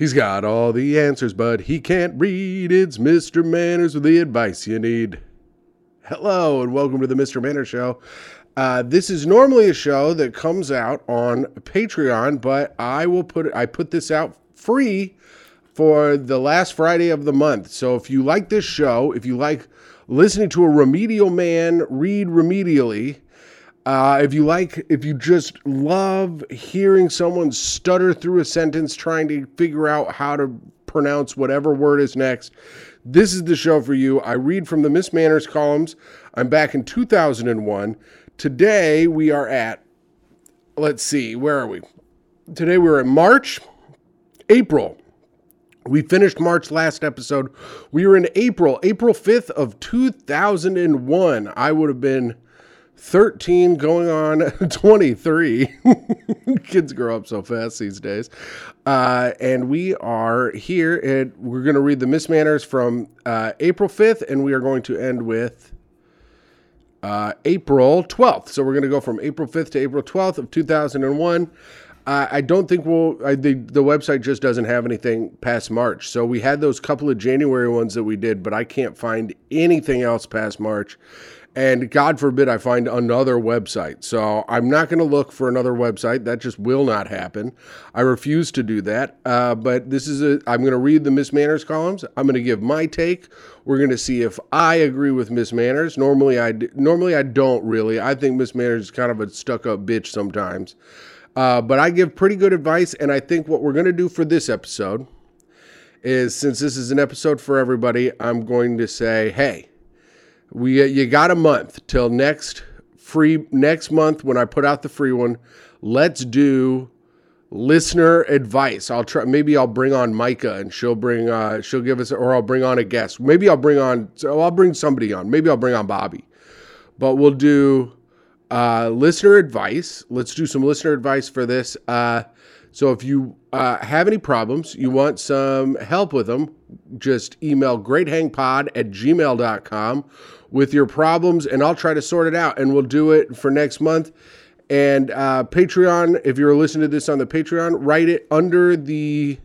He's got all the answers, but he can't read. It's Mr. Manners with the advice you need. Hello, and welcome to the Mr. Manners Show. Uh, this is normally a show that comes out on Patreon, but I will put I put this out free for the last Friday of the month. So if you like this show, if you like listening to a remedial man read remedially, uh, if you like, if you just love hearing someone stutter through a sentence trying to figure out how to pronounce whatever word is next, this is the show for you. I read from the Miss Manners columns. I'm back in 2001. Today we are at, let's see, where are we? Today we're in March, April. We finished March last episode. We were in April, April 5th of 2001. I would have been 13 going on 23 kids grow up so fast these days uh, and we are here and we're going to read the miss manners from uh, april 5th and we are going to end with uh, april 12th so we're going to go from april 5th to april 12th of 2001 uh, I don't think we'll. I, the the website just doesn't have anything past March. So we had those couple of January ones that we did, but I can't find anything else past March. And God forbid I find another website. So I'm not going to look for another website. That just will not happen. I refuse to do that. Uh, but this is a, I'm going to read the Miss Manners columns. I'm going to give my take. We're going to see if I agree with Miss Manners. Normally I, normally I don't really. I think Miss Manners is kind of a stuck up bitch sometimes. Uh, but I give pretty good advice. And I think what we're going to do for this episode is since this is an episode for everybody, I'm going to say, hey, we uh, you got a month till next free next month when I put out the free one. Let's do listener advice. I'll try. Maybe I'll bring on Micah and she'll bring. Uh, she'll give us, or I'll bring on a guest. Maybe I'll bring on. So I'll bring somebody on. Maybe I'll bring on Bobby. But we'll do uh, listener advice. Let's do some listener advice for this. Uh, so if you uh, have any problems, you want some help with them, just email greathangpod at gmail.com with your problems and I'll try to sort it out and we'll do it for next month. And uh, Patreon, if you're listening to this on the Patreon, write it under the.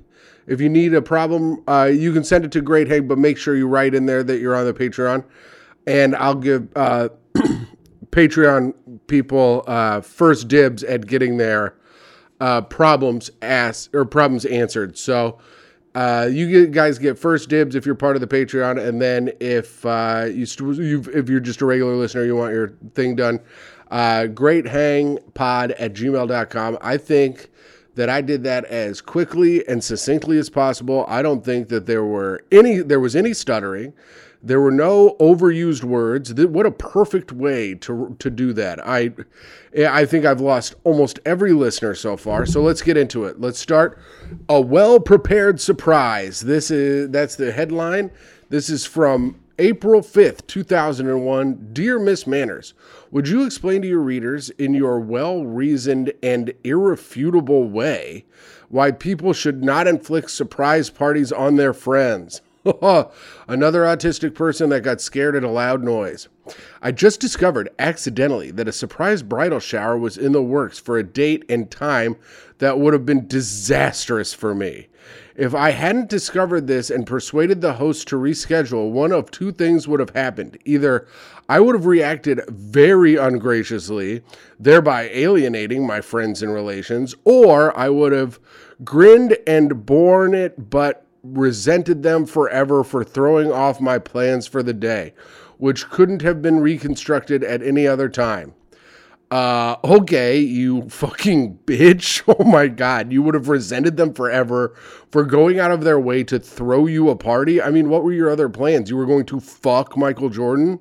If you need a problem, uh, you can send it to Great Hang, but make sure you write in there that you're on the Patreon. And I'll give uh, Patreon people uh, first dibs at getting their uh, problems asked or problems answered. So uh, you guys get first dibs if you're part of the Patreon, and then if uh, you if you're just a regular listener, you want your thing done. Uh, great hang pod at gmail.com. I think that I did that as quickly and succinctly as possible. I don't think that there were any there was any stuttering. There were no overused words. What a perfect way to to do that. I I think I've lost almost every listener so far. So let's get into it. Let's start a well-prepared surprise. This is that's the headline. This is from April 5th, 2001. Dear Miss Manners, would you explain to your readers in your well-reasoned and irrefutable way why people should not inflict surprise parties on their friends? Another autistic person that got scared at a loud noise. I just discovered accidentally that a surprise bridal shower was in the works for a date and time that would have been disastrous for me. If I hadn't discovered this and persuaded the host to reschedule, one of two things would have happened. Either I would have reacted very ungraciously, thereby alienating my friends and relations, or I would have grinned and borne it, but resented them forever for throwing off my plans for the day, which couldn't have been reconstructed at any other time. Uh, okay, you fucking bitch. Oh my god, you would have resented them forever for going out of their way to throw you a party. I mean, what were your other plans? You were going to fuck Michael Jordan?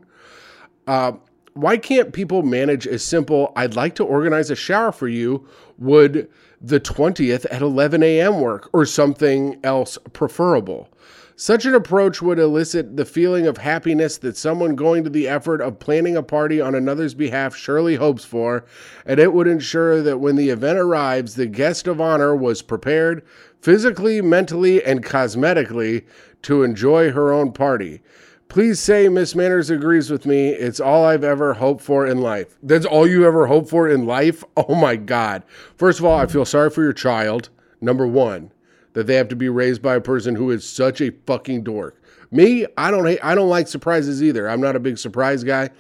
Uh, why can't people manage a simple, I'd like to organize a shower for you, would the 20th at 11 a.m. work or something else preferable. Such an approach would elicit the feeling of happiness that someone going to the effort of planning a party on another's behalf surely hopes for, and it would ensure that when the event arrives, the guest of honor was prepared physically, mentally, and cosmetically to enjoy her own party. Please say Miss Manners agrees with me. It's all I've ever hoped for in life. That's all you ever hope for in life? Oh my God. First of all, I feel sorry for your child. Number one. that they have to be raised by a person who is such a fucking dork. Me, I don't hate, I don't like surprises either. I'm not a big surprise guy.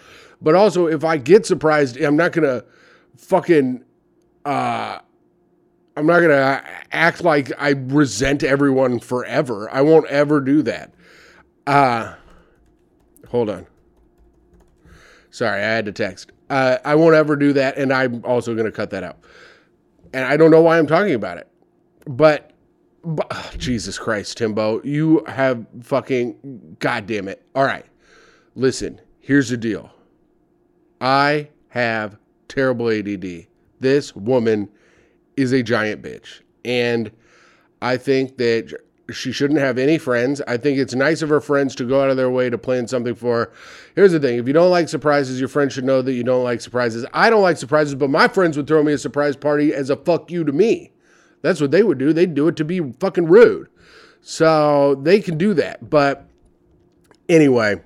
But also, if I get surprised, I'm not gonna fucking uh I'm not gonna act like I resent everyone forever. I won't ever do that. Uh hold on. Sorry, I had to text. Uh, I won't ever do that, and I'm also gonna cut that out. And I don't know why I'm talking about it, but, but oh, Jesus Christ, Timbo, you have fucking goddamn it. All right, listen. Here's the deal. I have terrible ADD. This woman is a giant bitch. And I think that she shouldn't have any friends. I think it's nice of her friends to go out of their way to plan something for her. Here's the thing if you don't like surprises, your friends should know that you don't like surprises. I don't like surprises, but my friends would throw me a surprise party as a fuck you to me. That's what they would do. They'd do it to be fucking rude. So they can do that. But anyway,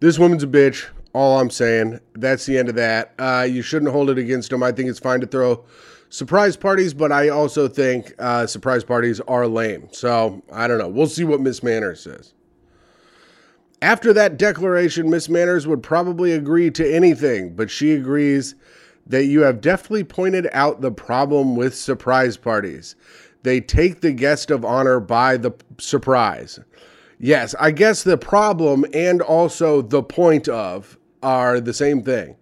this woman's a bitch. All I'm saying. That's the end of that. Uh, you shouldn't hold it against them. I think it's fine to throw surprise parties, but I also think uh, surprise parties are lame. So I don't know. We'll see what Miss Manners says. After that declaration, Miss Manners would probably agree to anything, but she agrees that you have deftly pointed out the problem with surprise parties. They take the guest of honor by the surprise. Yes, I guess the problem and also the point of are the same thing.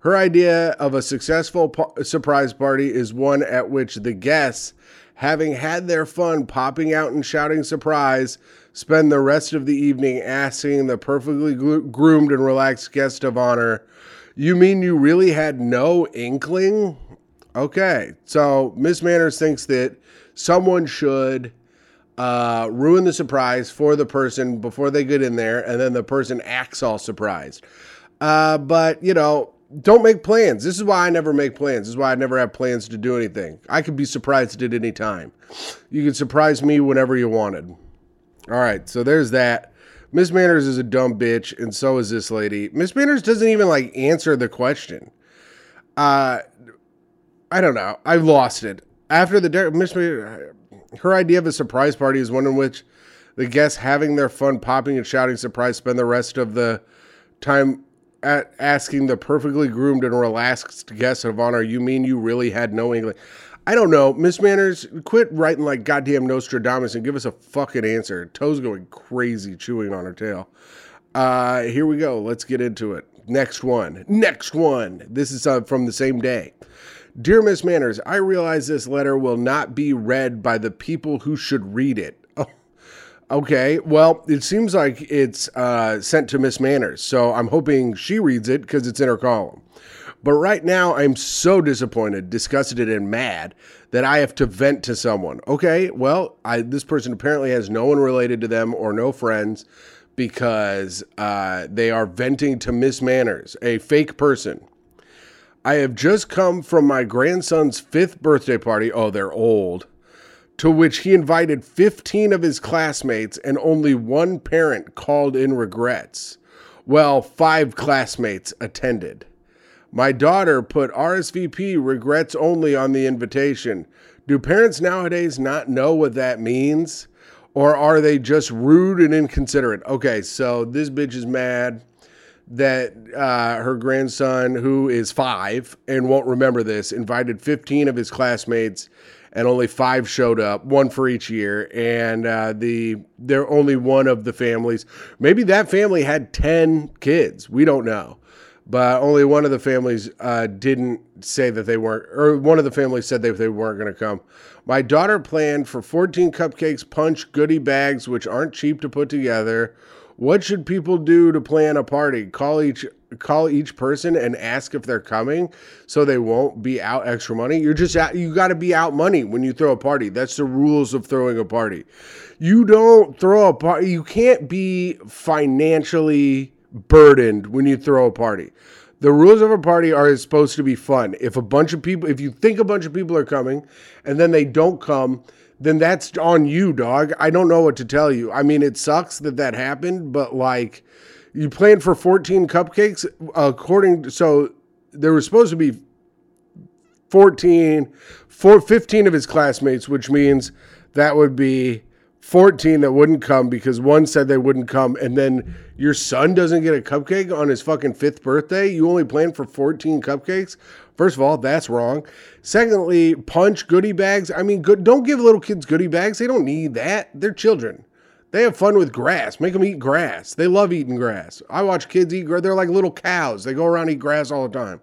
Her idea of a successful surprise party is one at which the guests, having had their fun popping out and shouting surprise, spend the rest of the evening asking the perfectly groomed and relaxed guest of honor, You mean you really had no inkling? Okay, so Miss Manners thinks that someone should uh, ruin the surprise for the person before they get in there, and then the person acts all surprised. Uh, but, you know, don't make plans. This is why I never make plans. This is why I never have plans to do anything. I could be surprised at any time. You can surprise me whenever you wanted. All right, so there's that. Miss Manners is a dumb bitch, and so is this lady. Miss Manners doesn't even like answer the question. Uh, I don't know. I've lost it. After the Miss her idea of a surprise party is one in which the guests having their fun popping and shouting surprise spend the rest of the time at asking the perfectly groomed and relaxed guest of honor, you mean you really had no English? I don't know. Miss Manners, quit writing like goddamn Nostradamus and give us a fucking answer. Toe's going crazy chewing on her tail. Uh, here we go. Let's get into it. Next one. Next one. This is uh, from the same day. Dear Miss Manners, I realize this letter will not be read by the people who should read it. Okay, well, it seems like it's uh, sent to Miss Manners, so I'm hoping she reads it because it's in her column. But right now, I'm so disappointed, disgusted, and mad that I have to vent to someone. Okay, well, I, this person apparently has no one related to them or no friends because uh, they are venting to Miss Manners, a fake person. I have just come from my grandson's fifth birthday party. Oh, they're old to which he invited 15 of his classmates and only one parent called in regrets. Well, five classmates attended. My daughter put RSVP regrets only on the invitation. Do parents nowadays not know what that means? Or are they just rude and inconsiderate? Okay, so this bitch is mad that uh, her grandson, who is five and won't remember this, invited 15 of his classmates and only five showed up, one for each year. And uh, the they're only one of the families. Maybe that family had ten kids. We don't know, but only one of the families uh, didn't say that they weren't, or one of the families said that they weren't going to come. My daughter planned for 14 cupcakes, punch, goodie bags, which aren't cheap to put together. What should people do to plan a party? Call each call each person and ask if they're coming so they won't be out extra money. You're just out, you got to be out money when you throw a party. That's the rules of throwing a party. You don't throw a party. You can't be financially burdened when you throw a party. The rules of a party are supposed to be fun. If a bunch of people, if you think a bunch of people are coming and then they don't come, then that's on you, dog. I don't know what to tell you. I mean, it sucks that that happened, but like, you planned for 14 cupcakes according to, so there was supposed to be 14 four, 15 of his classmates which means that would be 14 that wouldn't come because one said they wouldn't come and then your son doesn't get a cupcake on his fucking fifth birthday? You only planned for 14 cupcakes? First of all that's wrong. Secondly punch goodie bags. I mean good, don't give little kids goodie bags. They don't need that. They're children they have fun with grass. Make them eat grass. They love eating grass. I watch kids eat grass they're like little cows. They go around eat grass all the time.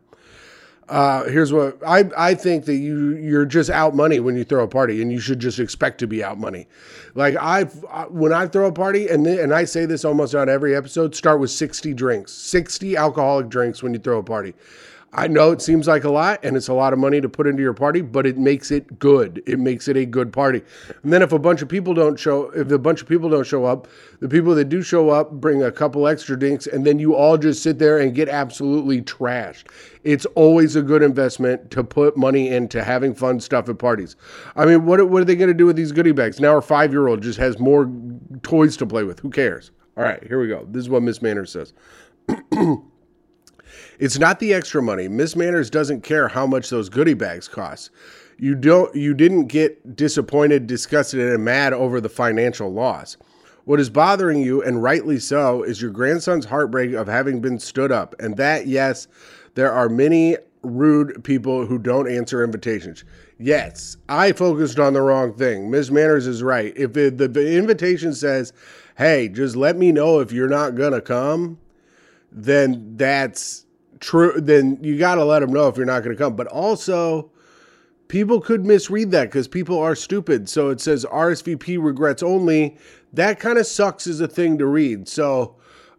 Uh, here's what I, I think that you you're just out money when you throw a party and you should just expect to be out money. Like I when I throw a party and and I say this almost on every episode, start with 60 drinks, 60 alcoholic drinks when you throw a party. I know it seems like a lot and it's a lot of money to put into your party, but it makes it good. It makes it a good party. And then if a bunch of people don't show, if a bunch of people don't show up, the people that do show up bring a couple extra drinks and then you all just sit there and get absolutely trashed. It's always a good investment to put money into having fun stuff at parties. I mean, what, what are they going to do with these goodie bags? Now our five year old just has more toys to play with. Who cares? All right, here we go. This is what Miss Manners says. It's not the extra money. Miss Manners doesn't care how much those goodie bags cost. You don't you didn't get disappointed, disgusted, and mad over the financial loss. What is bothering you, and rightly so, is your grandson's heartbreak of having been stood up. And that, yes, there are many rude people who don't answer invitations. Yes, I focused on the wrong thing. Ms. Manners is right. If it, the, the invitation says, hey, just let me know if you're not going to come, then that's true, then you got to let them know if you're not going to come. But also, people could misread that because people are stupid. So it says RSVP regrets only. That kind of sucks as a thing to read. So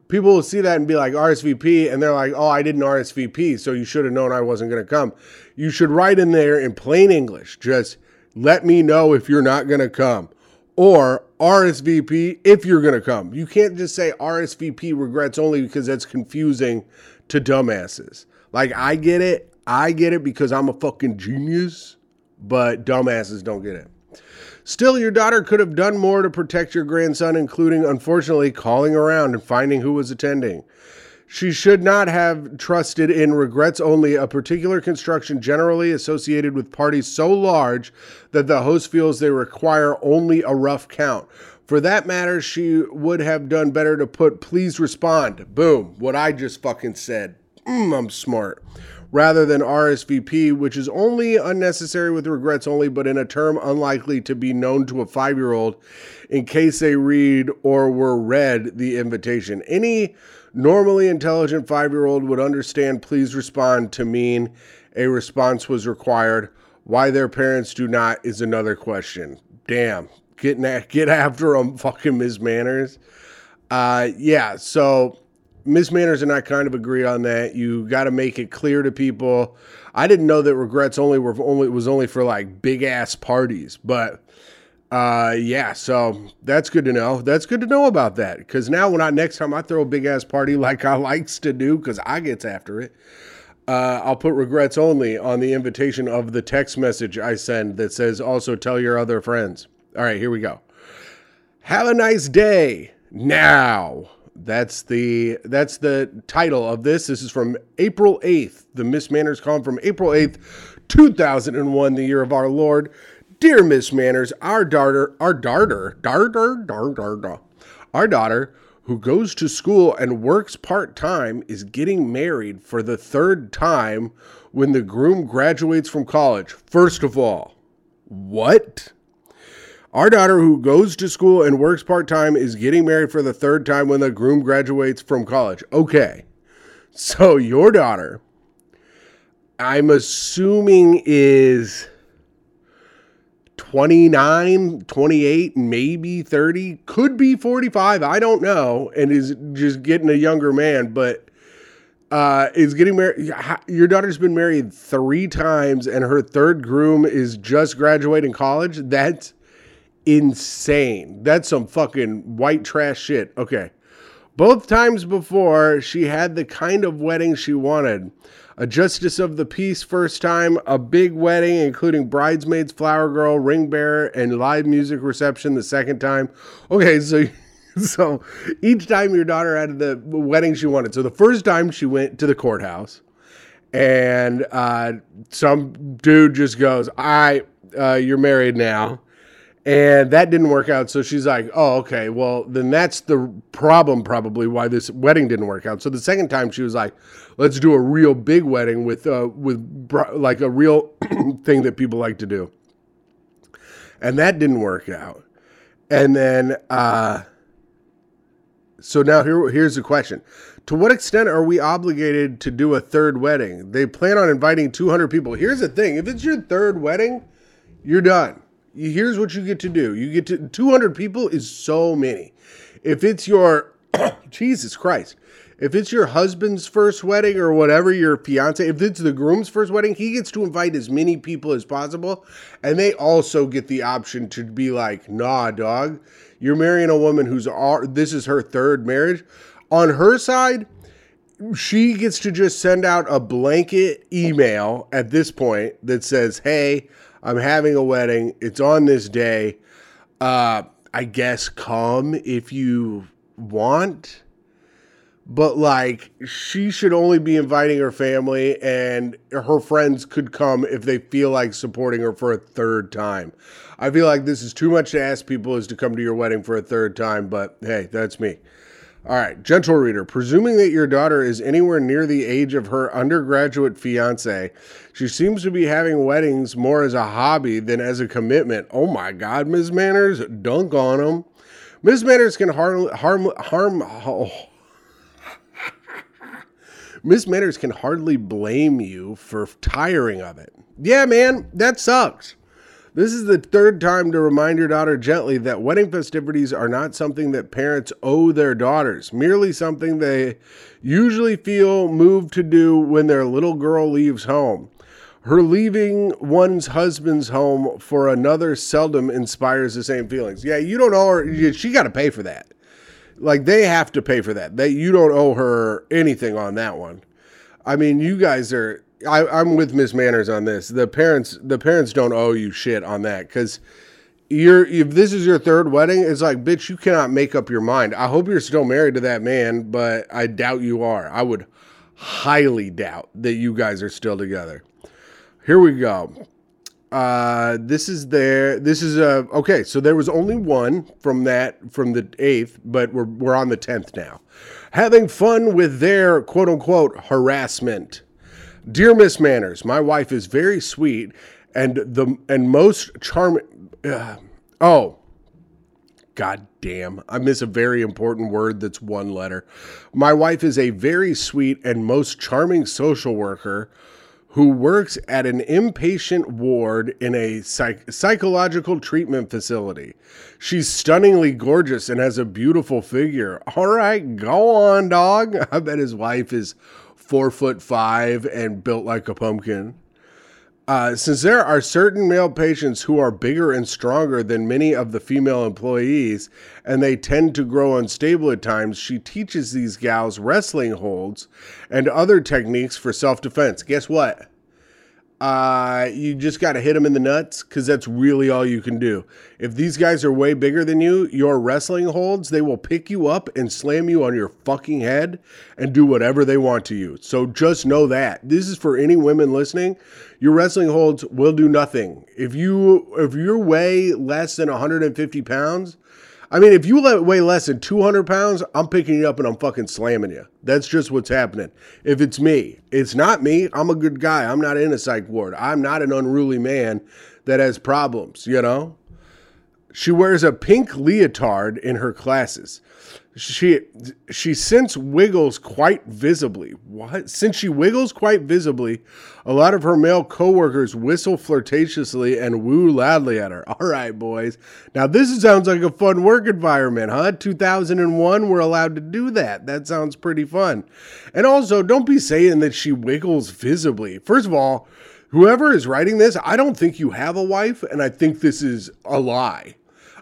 people will see that and be like RSVP, and they're like, oh, I didn't RSVP, so you should have known I wasn't going to come. You should write in there in plain English, just let me know if you're not going to come. Or RSVP if you're going to come. You can't just say RSVP regrets only because that's confusing to dumbasses. Like I get it. I get it because I'm a fucking genius, but dumbasses don't get it. Still, your daughter could have done more to protect your grandson, including, unfortunately, calling around and finding who was attending. She should not have trusted in regrets only a particular construction generally associated with parties so large that the host feels they require only a rough count. For that matter, she would have done better to put please respond. Boom. What I just fucking said. Mm, I'm smart. Rather than RSVP, which is only unnecessary with regrets only, but in a term unlikely to be known to a five year old in case they read or were read the invitation. Any normally intelligent five year old would understand please respond to mean a response was required. Why their parents do not is another question. Damn, at, get after them, fucking Ms. Manners. Uh, yeah, so Ms. Manners and I kind of agree on that. You got to make it clear to people. I didn't know that regrets only were only was only for like big ass parties, but uh, yeah. So that's good to know. That's good to know about that because now when I next time I throw a big ass party like I likes to do because I gets after it. Uh, I'll put regrets only on the invitation of the text message I send that says also tell your other friends. All right, here we go. Have a nice day now. That's the that's the title of this. This is from April 8th. The Miss Manners column from April 8th, 2001, the year of our Lord. Dear Miss Manners, our daughter, our daughter, daughter, daughter, daughter, our daughter, who goes to school and works part time, is getting married for the third time when the groom graduates from college. First of all, what? Our daughter, who goes to school and works part time, is getting married for the third time when the groom graduates from college. Okay. So, your daughter, I'm assuming, is 29, 28, maybe 30, could be 45. I don't know. And is just getting a younger man, but uh, is getting married. Your daughter's been married three times, and her third groom is just graduating college. That's insane. That's some fucking white trash shit. Okay. Both times before, she had the kind of wedding she wanted. A justice of the peace first time, a big wedding, including bridesmaids, flower girl, ring bearer, and live music reception the second time. Okay, so so each time your daughter had the wedding she wanted. So the first time she went to the courthouse, and uh, some dude just goes, "I, uh, you're married now." And that didn't work out. So she's like, oh, okay, well, then that's the problem, probably why this wedding didn't work out. So the second time she was like, let's do a real big wedding with, uh, with like a real thing that people like to do. And that didn't work out. And then, uh, so now here, here's the question. To what extent are we obligated to do a third wedding? They plan on inviting 200 people. Here's the thing if it's your third wedding, you're done here's what you get to do. You get to 200 people is so many. If it's your Jesus Christ, if it's your husband's first wedding or whatever your fiance, if it's the groom's first wedding, he gets to invite as many people as possible, and they also get the option to be like, "Nah, dog, you're marrying a woman who's this is her third marriage." On her side, she gets to just send out a blanket email at this point that says, "Hey, I'm having a wedding. It's on this day. Uh, I guess come if you want. But like, she should only be inviting her family, and her friends could come if they feel like supporting her for a third time. I feel like this is too much to ask people is to come to your wedding for a third time, but hey, that's me. All right, gentle reader, presuming that your daughter is anywhere near the age of her undergraduate fiance, she seems to be having weddings more as a hobby than as a commitment. Oh my God, Ms. Manners, dunk on them. Ms. Manners can harm, harm, harm. Oh. Ms. Manners can hardly blame you for tiring of it. Yeah, man, that sucks. This is the third time to remind your daughter gently that wedding festivities are not something that parents owe their daughters, merely something they usually feel moved to do when their little girl leaves home. Her leaving one's husband's home for another seldom inspires the same feelings. Yeah, you don't owe her, she got to pay for that. Like they have to pay for that. They, you don't owe her anything on that one. I mean, you guys are I, am with Miss Manners on this. The parents, the parents don't owe you shit on that because you're if this is your third wedding, it's like, bitch, you cannot make up your mind. I hope you're still married to that man, but I doubt you are. I would highly doubt that you guys are still together. Here we go. Uh, this is there. This is uh okay. So there was only one from that from the eighth, but we're we're on the tenth now. Having fun with their quote unquote harassment. Dear Miss Manners, my wife is very sweet and the and most charming. Uh, oh, God damn. I miss a very important word that's one letter. My wife is a very sweet and most charming social worker who works at an inpatient ward in a psych- psychological treatment facility. She's stunningly gorgeous and has a beautiful figure. All right, go on, dog. I bet his wife is four foot five and built like a pumpkin. Uh, since there are certain male patients who are bigger and stronger than many of the female employees, and they tend to grow unstable at times, she teaches these gals wrestling holds and other techniques for self defense. Guess what? Uh, you just got to hit them in the nuts because that's really all you can do. If these guys are way bigger than you, your wrestling holds, they will pick you up and slam you on your fucking head and do whatever they want to you. So just know that. This is for any women listening. Your wrestling holds will do nothing. If you if you're way less than 150 pounds, I mean, if you weigh less than 200 pounds, I'm picking you up and I'm fucking slamming you. That's just what's happening. If it's me, it's not me. I'm a good guy. I'm not in a psych ward. I'm not an unruly man that has problems, you know? She wears a pink leotard in her classes. She she since wiggles quite visibly. What? Since she wiggles quite visibly, a lot of her male coworkers whistle flirtatiously and woo loudly at her. All right, boys. Now this sounds like a fun work environment, huh? 2001, we're allowed to do that. That sounds pretty fun. And also, don't be saying that she wiggles visibly. First of all, whoever is writing this, I don't think you have a wife, and I think this is a lie.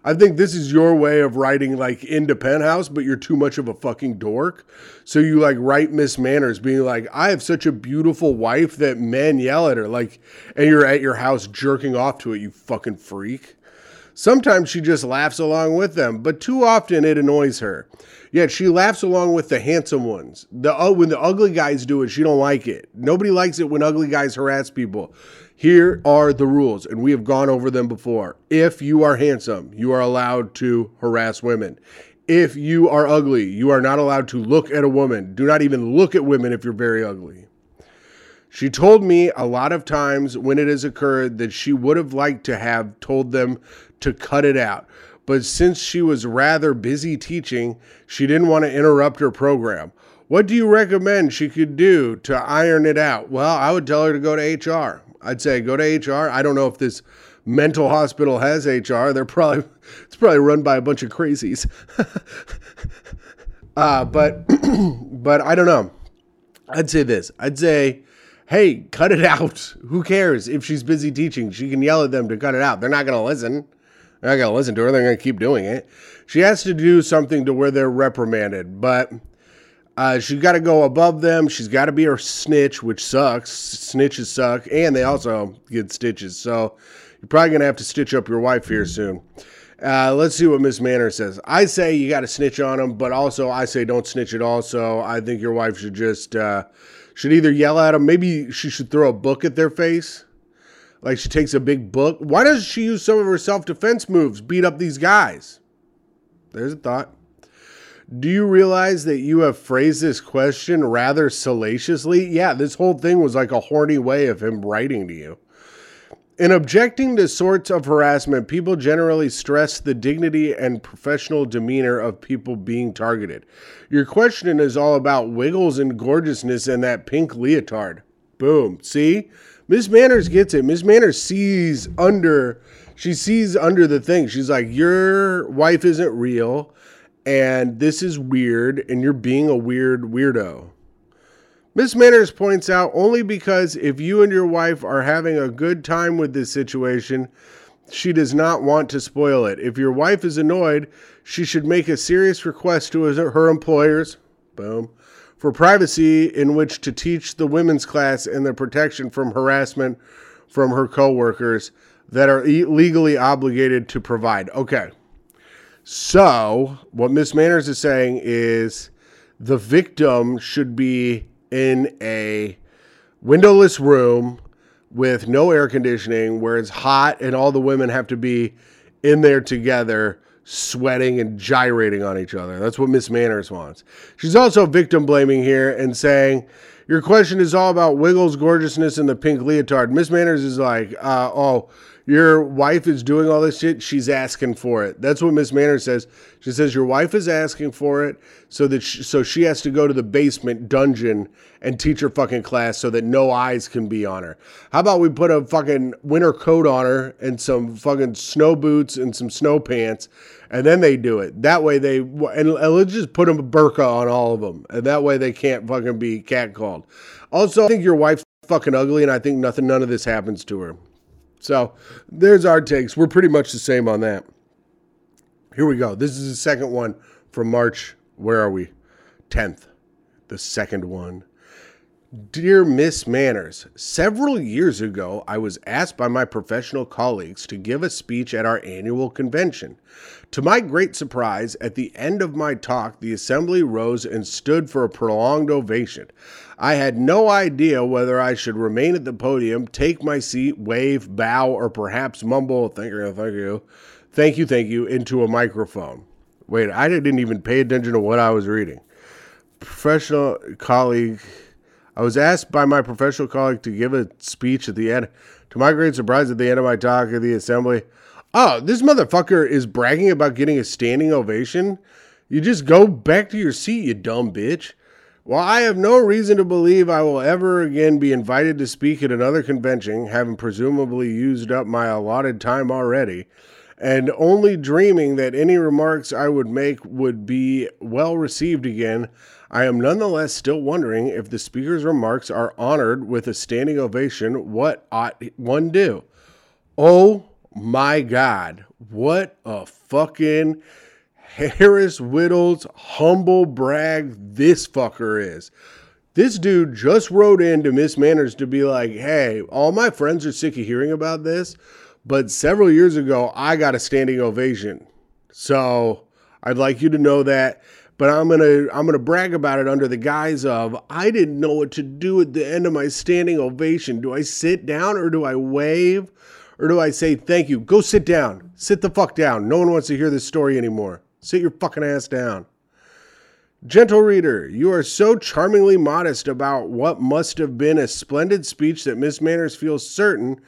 I think this is your way of writing like into penthouse, but you're too much of a fucking dork. So you like write Miss Manners being like, I have such a beautiful wife that men yell at her, like, and you're at your house jerking off to it, you fucking freak. Sometimes she just laughs along with them, but too often it annoys her. Yet she laughs along with the handsome ones. The uh, when the ugly guys do it, she don't like it. Nobody likes it when ugly guys harass people. Here are the rules, and we have gone over them before. If you are handsome, you are allowed to harass women. If you are ugly, you are not allowed to look at a woman. Do not even look at women if you're very ugly. She told me a lot of times when it has occurred that she would have liked to have told them to cut it out. But since she was rather busy teaching, she didn't want to interrupt her program. What do you recommend she could do to iron it out? Well, I would tell her to go to HR. I'd say go to HR. I don't know if this mental hospital has HR. They're probably it's probably run by a bunch of crazies. uh, but but I don't know. I'd say this. I'd say, hey, cut it out. Who cares if she's busy teaching? She can yell at them to cut it out. They're not going to listen. They're not going to listen to her. They're going to keep doing it. She has to do something to where they're reprimanded, but uh, she's got to go above them. She's got to be her snitch, which sucks. Snitches suck, and they also get stitches. So you're probably going to have to stitch up your wife here soon. Uh, let's see what Miss Manner says. I say you got to snitch on them, but also I say don't snitch at all. So I think your wife should just uh, should either yell at them. Maybe she should throw a book at their face, like she takes a big book. Why doesn't she use some of her self defense moves? Beat up these guys. There's a thought. Do you realize that you have phrased this question rather salaciously? Yeah, this whole thing was like a horny way of him writing to you. In objecting to sorts of harassment, people generally stress the dignity and professional demeanor of people being targeted. Your question is all about wiggles and gorgeousness and that pink leotard. Boom. See? Miss Manners gets it. Miss Manners sees under she sees under the thing. She's like, Your wife isn't real and this is weird, and you're being a weird weirdo. Miss Manners points out only because if you and your wife are having a good time with this situation, she does not want to spoil it. If your wife is annoyed, she should make a serious request to her employers, boom, for privacy in which to teach the women's class and the protection from harassment from her coworkers that are legally obligated to provide. Okay. So, what Miss Manners is saying is the victim should be in a windowless room with no air conditioning where it's hot and all the women have to be in there together sweating and gyrating on each other. That's what Miss Manners wants. She's also victim blaming here and saying, Your question is all about Wiggles' gorgeousness and the pink leotard. Miss Manners is like, uh, Oh, your wife is doing all this shit, she's asking for it. That's what Miss Manor says. She says your wife is asking for it so that she, so she has to go to the basement dungeon and teach her fucking class so that no eyes can be on her. How about we put a fucking winter coat on her and some fucking snow boots and some snow pants and then they do it. That way they and, and let's just put a burqa on all of them, and that way they can't fucking be catcalled. Also, I think your wife's fucking ugly, and I think nothing, none of this happens to her. So there's our takes. We're pretty much the same on that. Here we go. This is the second one from March. Where are we? 10th. The second one. Dear Miss Manners, several years ago, I was asked by my professional colleagues to give a speech at our annual convention. To my great surprise, at the end of my talk, the assembly rose and stood for a prolonged ovation. I had no idea whether I should remain at the podium, take my seat, wave, bow, or perhaps mumble, thank you, thank you, thank you, thank you, into a microphone. Wait, I didn't even pay attention to what I was reading. Professional colleague I was asked by my professional colleague to give a speech at the end. To my great surprise, at the end of my talk at the assembly, oh, this motherfucker is bragging about getting a standing ovation. You just go back to your seat, you dumb bitch. While I have no reason to believe I will ever again be invited to speak at another convention, having presumably used up my allotted time already, and only dreaming that any remarks I would make would be well received again, I am nonetheless still wondering if the speaker's remarks are honored with a standing ovation. What ought one do? Oh my God. What a fucking Harris Wittels humble brag this fucker is. This dude just wrote in to Miss Manners to be like, hey, all my friends are sick of hearing about this, but several years ago, I got a standing ovation. So I'd like you to know that but I'm gonna I'm gonna brag about it under the guise of I didn't know what to do at the end of my standing ovation. Do I sit down or do I wave? Or do I say thank you? Go sit down. Sit the fuck down. No one wants to hear this story anymore. Sit your fucking ass down. Gentle reader, you are so charmingly modest about what must have been a splendid speech that Miss Manners feels certain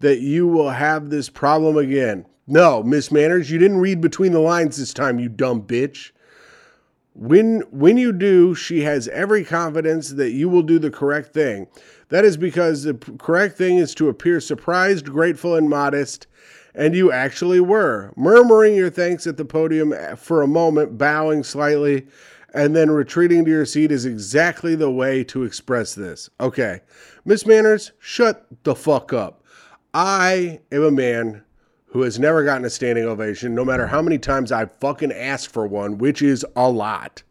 that you will have this problem again. No, Miss Manners, you didn't read between the lines this time, you dumb bitch. When when you do, she has every confidence that you will do the correct thing. That is because the correct thing is to appear surprised, grateful, and modest, and you actually were, murmuring your thanks at the podium eh, for a moment, bowing slightly, and then retreating to your seat is exactly the way to express this. Okay, Miss Manners, shut the fuck up. I am a man who has never gotten a standing ovation, no matter how many times I fucking asked for one, which is a lot.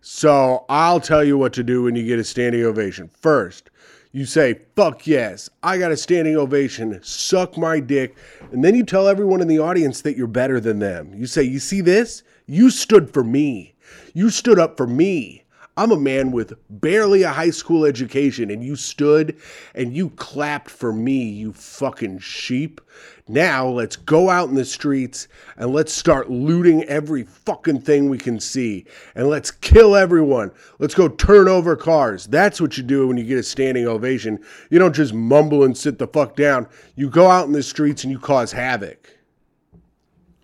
So I'll tell you what to do when you get a standing ovation. First, you say, fuck yes, I got a standing ovation, suck my dick. And then you tell everyone in the audience that you're better than them. You say, you see this? You stood for me. You stood up for me. I'm a man with barely a high school education, and you stood and you clapped for me, you fucking sheep. Now let's go out in the streets and let's start looting every fucking thing we can see. And let's kill everyone. Let's go turn over cars. That's what you do when you get a standing ovation. You don't just mumble and sit the fuck down. You go out in the streets and you cause havoc.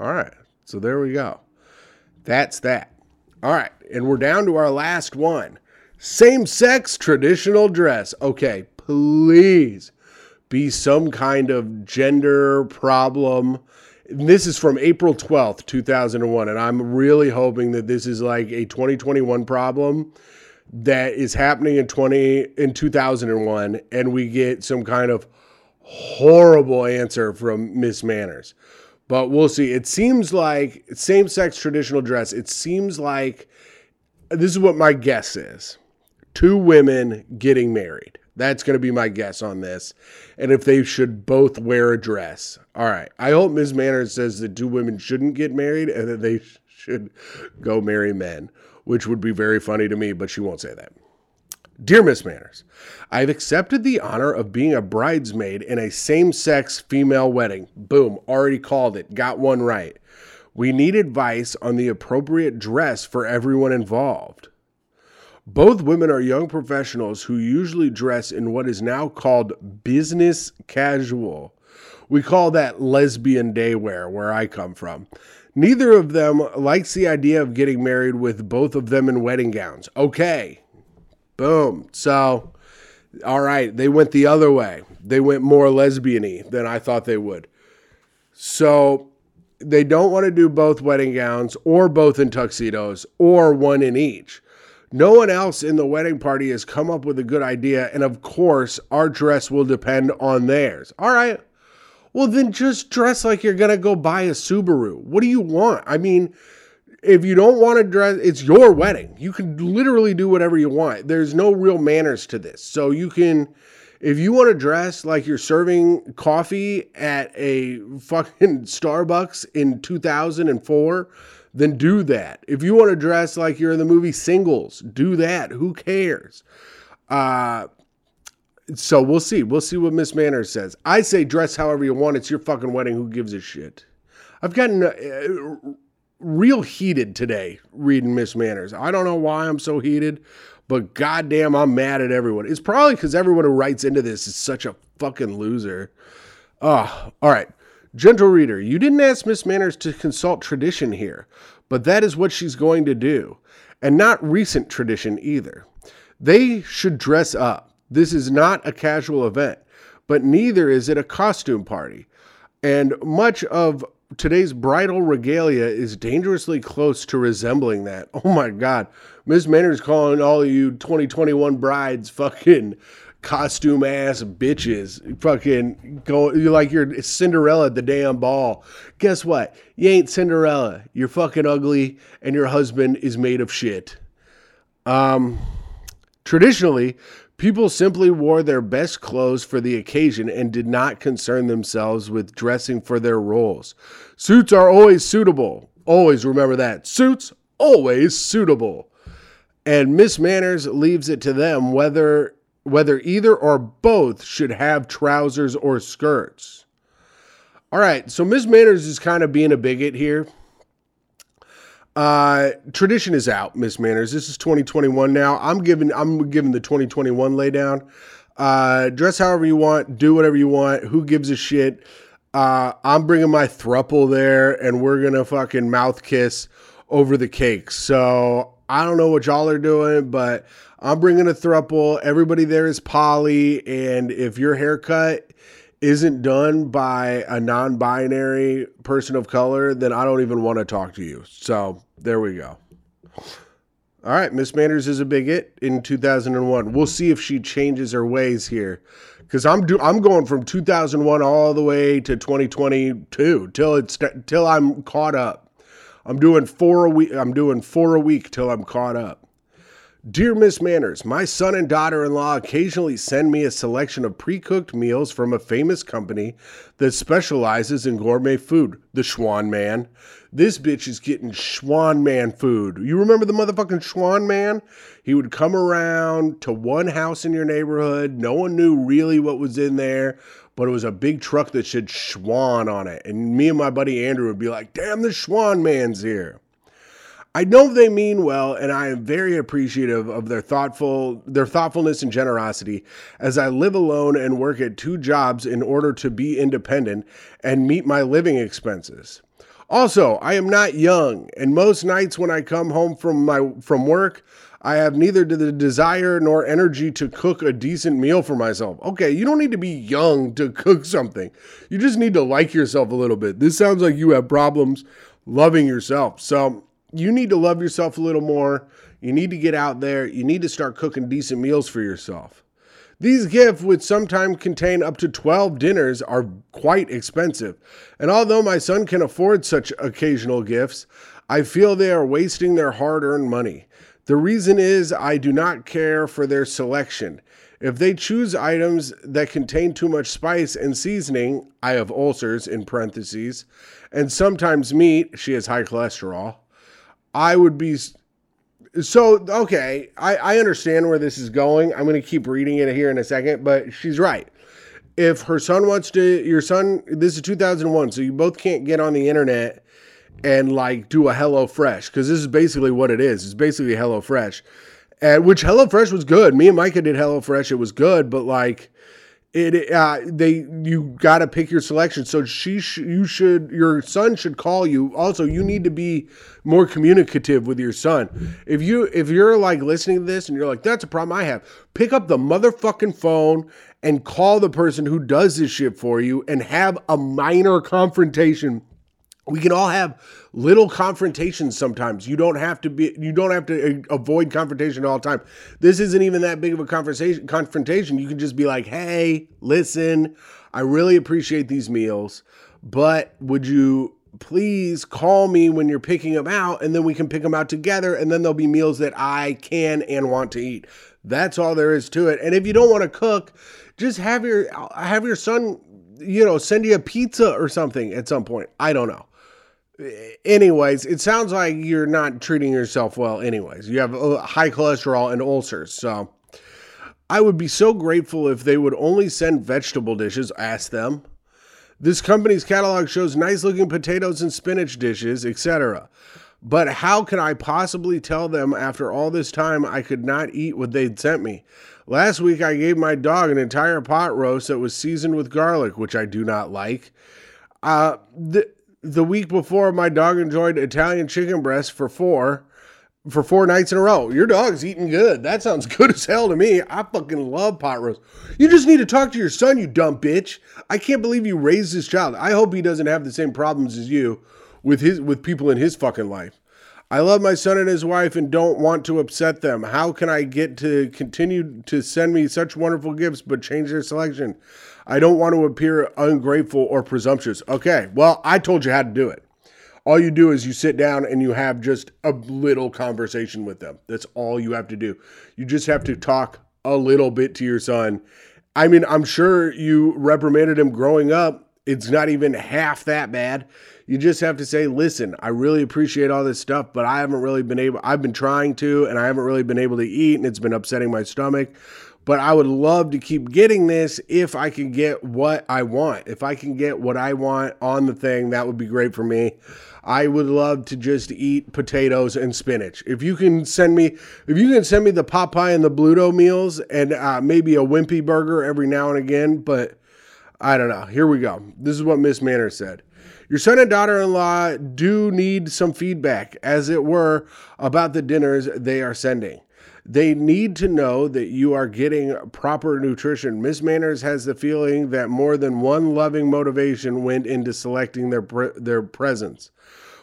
All right. So there we go. That's that. All right, and we're down to our last one same sex traditional dress. Okay, please be some kind of gender problem. This is from April 12th, 2001, and I'm really hoping that this is like a 2021 problem that is happening in 20 in 2001 and we get some kind of horrible answer from Miss Manners but we'll see. It seems like same sex traditional dress. It seems like this is what my guess is two women getting married. That's going to be my guess on this. And if they should both wear a dress. All right. I hope Ms. Manners says that two women shouldn't get married and that they should go marry men, which would be very funny to me, but she won't say that. Dear Miss Manners, I have accepted the honor of being a bridesmaid in a same sex female wedding. Boom, already called it, got one right. We need advice on the appropriate dress for everyone involved. Both women are young professionals who usually dress in what is now called business casual. We call that lesbian day wear where I come from. Neither of them likes the idea of getting married with both of them in wedding gowns. Okay, Boom. So, all right, they went the other way. They went more lesbiany than I thought they would. So, they don't want to do both wedding gowns or both in tuxedos or one in each. No one else in the wedding party has come up with a good idea, and of course, our dress will depend on theirs. All right. Well, then just dress like you're going to go buy a Subaru. What do you want? I mean, if you don't want to dress, it's your wedding. You can literally do whatever you want. There's no real manners to this. So you can, if you want to dress like you're serving coffee at a fucking Starbucks in 2004, then do that. If you want to dress like you're in the movie Singles, do that. Who cares? Uh, so we'll see. We'll see what Miss Manners says. I say dress however you want. It's your fucking wedding. Who gives a shit? I've gotten. Uh, real heated today reading Miss Manners. I don't know why I'm so heated, but goddamn, I'm mad at everyone. It's probably because everyone who writes into this is such a fucking loser. Ah, all right. Gentle reader, you didn't ask Miss Manners to consult tradition here, but that is what she's going to do. And not recent tradition either. They should dress up. This is not a casual event, but neither is it a costume party. And much of today's bridal regalia is dangerously close to resembling that. Oh my God. Miss Manners calling all you 2021 brides fucking costume ass bitches. Fucking go, you're like you're Cinderella at the damn ball. Guess what? You ain't Cinderella. You're fucking ugly and your husband is made of shit. Um, traditionally, People simply wore their best clothes for the occasion and did not concern themselves with dressing for their roles. Suits are always suitable. Always remember that. Suits always suitable. And Miss Manners leaves it to them whether whether either or both should have trousers or skirts. All right, so Miss Manners is kind of being a bigot here. Uh, tradition is out, Miss Manners. This is 2021 now. I'm giving I'm giving the 2021 laydown. Uh, dress however you want, do whatever you want. Who gives a shit? Uh, I'm bringing my thruple there, and we're gonna fucking mouth kiss over the cake. So I don't know what y'all are doing, but I'm bringing a thruple. Everybody there is Polly, and if your haircut isn't done by a non-binary person of color, then I don't even want to talk to you. So there we go. All right, Miss Manners is a bigot in 2001. We'll see if she changes her ways here, because I'm do I'm going from 2001 all the way to 2022 till it's till I'm caught up. I'm doing four a week. I'm doing four a week till I'm caught up. Dear Miss Manners, my son and daughter in law occasionally send me a selection of pre cooked meals from a famous company that specializes in gourmet food, the Schwan Man. This bitch is getting Schwan Man food. You remember the motherfucking Schwan Man? He would come around to one house in your neighborhood. No one knew really what was in there, but it was a big truck that said Schwan on it. And me and my buddy Andrew would be like, damn, the Schwan Man's here. I know they mean well, and I am very appreciative of their thoughtful their thoughtfulness and generosity as I live alone and work at two jobs in order to be independent and meet my living expenses. Also, I am not young, and most nights when I come home from my from work, I have neither the desire nor energy to cook a decent meal for myself. Okay, you don't need to be young to cook something. You just need to like yourself a little bit. This sounds like you have problems loving yourself. So, you need to love yourself a little more. You need to get out there. You need to start cooking decent meals for yourself. These gifts, which sometimes contain up to 12 dinners, are quite expensive. And although my son can afford such occasional gifts, I feel they are wasting their hard earned money. The reason is I do not care for their selection. If they choose items that contain too much spice and seasoning, I have ulcers in parentheses, and sometimes meat, she has high cholesterol. I would be so okay. I, I understand where this is going. I'm going to keep reading it here in a second, but she's right. If her son wants to, your son, this is 2001, so you both can't get on the internet and like do a Hello Fresh because this is basically what it is. It's basically Hello Fresh, and which Hello Fresh was good. Me and Micah did Hello Fresh. It was good, but like it uh, they you got to pick your selection. So she sh- you should your son should call you. Also you need to be more communicative with your son. If you if you're like listening to this and you're like that's a problem i have pick up the motherfucking phone and call the person who does this shit for you and have a minor confrontation we can all have little confrontations sometimes. You don't have to be you don't have to uh, avoid confrontation all the time. This isn't even that big of a conversation confrontation. You can just be like hey listen i really appreciate these meals but would you please call me when you're picking them out and then we can pick them out together and then there'll be meals that i can and want to eat. That's all there is to it. And if you don't want to cook just have your have your son you know send you a pizza or something at some point. I don't know anyways, it sounds like you're not treating yourself well, anyways. You have uh, high cholesterol and ulcers. So I would be so grateful if they would only send vegetable dishes. Ask them. This company's catalog shows nice looking potatoes and spinach dishes, etc. But how can I possibly tell them after all this time I could not eat what they'd sent me? Last week I gave my dog an entire pot roast that was seasoned with garlic, which I do not like. Uh, the, the week before, my dog enjoyed Italian chicken breast for four for four nights in a row. Your dog's eating good. That sounds good as hell to me. I fucking love pot roast. You just need to talk to your son, you dumb bitch. I can't believe you raised this child. I hope he doesn't have the same problems as you with his with people in his fucking life. I love my son and his wife and don't want to upset them. How can I get to continue to send me such wonderful gifts but change their selection? I don't want to appear ungrateful or presumptuous. Okay, well, I told you how to do it. All you do is you sit down and you have just a little conversation with them. That's all you have to do. You just have to talk a little bit to your son. I mean, I'm sure you reprimanded him growing up It's not even half that bad. You just have to say, listen, I really appreciate all this stuff, but I haven't really been able, I've been trying to, and I haven't really been able to eat, and it's been upsetting my stomach. But I would love to keep getting this if I can get what I want. If I can get what I want on the thing, that would be great for me. I would love to just eat potatoes and spinach. If you can send me, if you can send me the Popeye and the Bluto meals and uh, maybe a Wimpy burger every now and again, but I don't know. Here we go. This is what Miss Manners said. Your son and daughter in law do need some feedback, as it were, about the dinners they are sending. They need to know that you are getting proper nutrition. Miss Manners has the feeling that more than one loving motivation went into selecting their pre- their presents.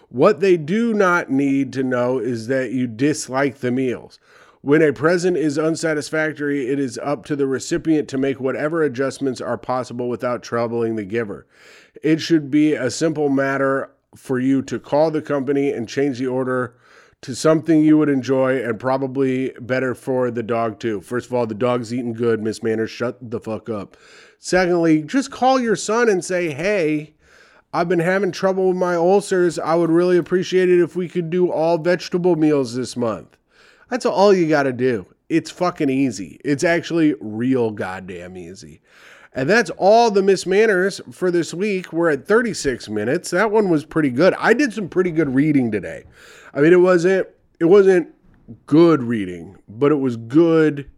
What they do not need to know is that you dislike the meals. When a present is unsatisfactory, it is up to the recipient to make whatever adjustments are possible without troubling the giver. It should be a simple matter for you to call the company and change the order to something you would enjoy and probably better for the dog too. First of all, the dog's eating good, Miss Manners, shut the fuck up. Secondly, just call your son and say, "Hey, I've been having trouble with my ulcers. I would really appreciate it if we could do all vegetable meals this month." That's all you got to do. It's fucking easy. It's actually real goddamn easy. And that's all the Miss Manners for this week. We're at 36 minutes. That one was pretty good. I did some pretty good reading today. I mean, it wasn't it wasn't good reading, but it was good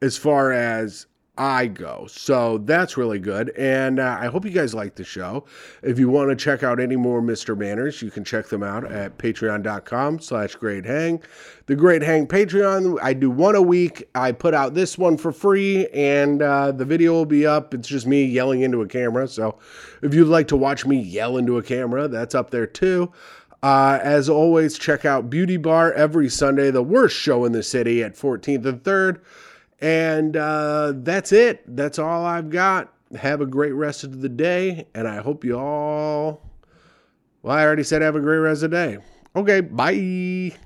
as far as I go. So that's really good. And uh, I hope you guys like the show. If you want to check out any more Mr. Manners, you can check them out at patreon.com slash great hang. The Great Hang Patreon, I do one a week. I put out this one for free and uh, the video will be up. It's just me yelling into a camera. So if you'd like to watch me yell into a camera, that's up there too. Uh, as always, check out Beauty Bar every Sunday, the worst show in the city at 14th and 3rd. And uh, that's it. That's all I've got. Have a great rest of the day. And I hope you all. Well, I already said have a great rest of the day. Okay, bye.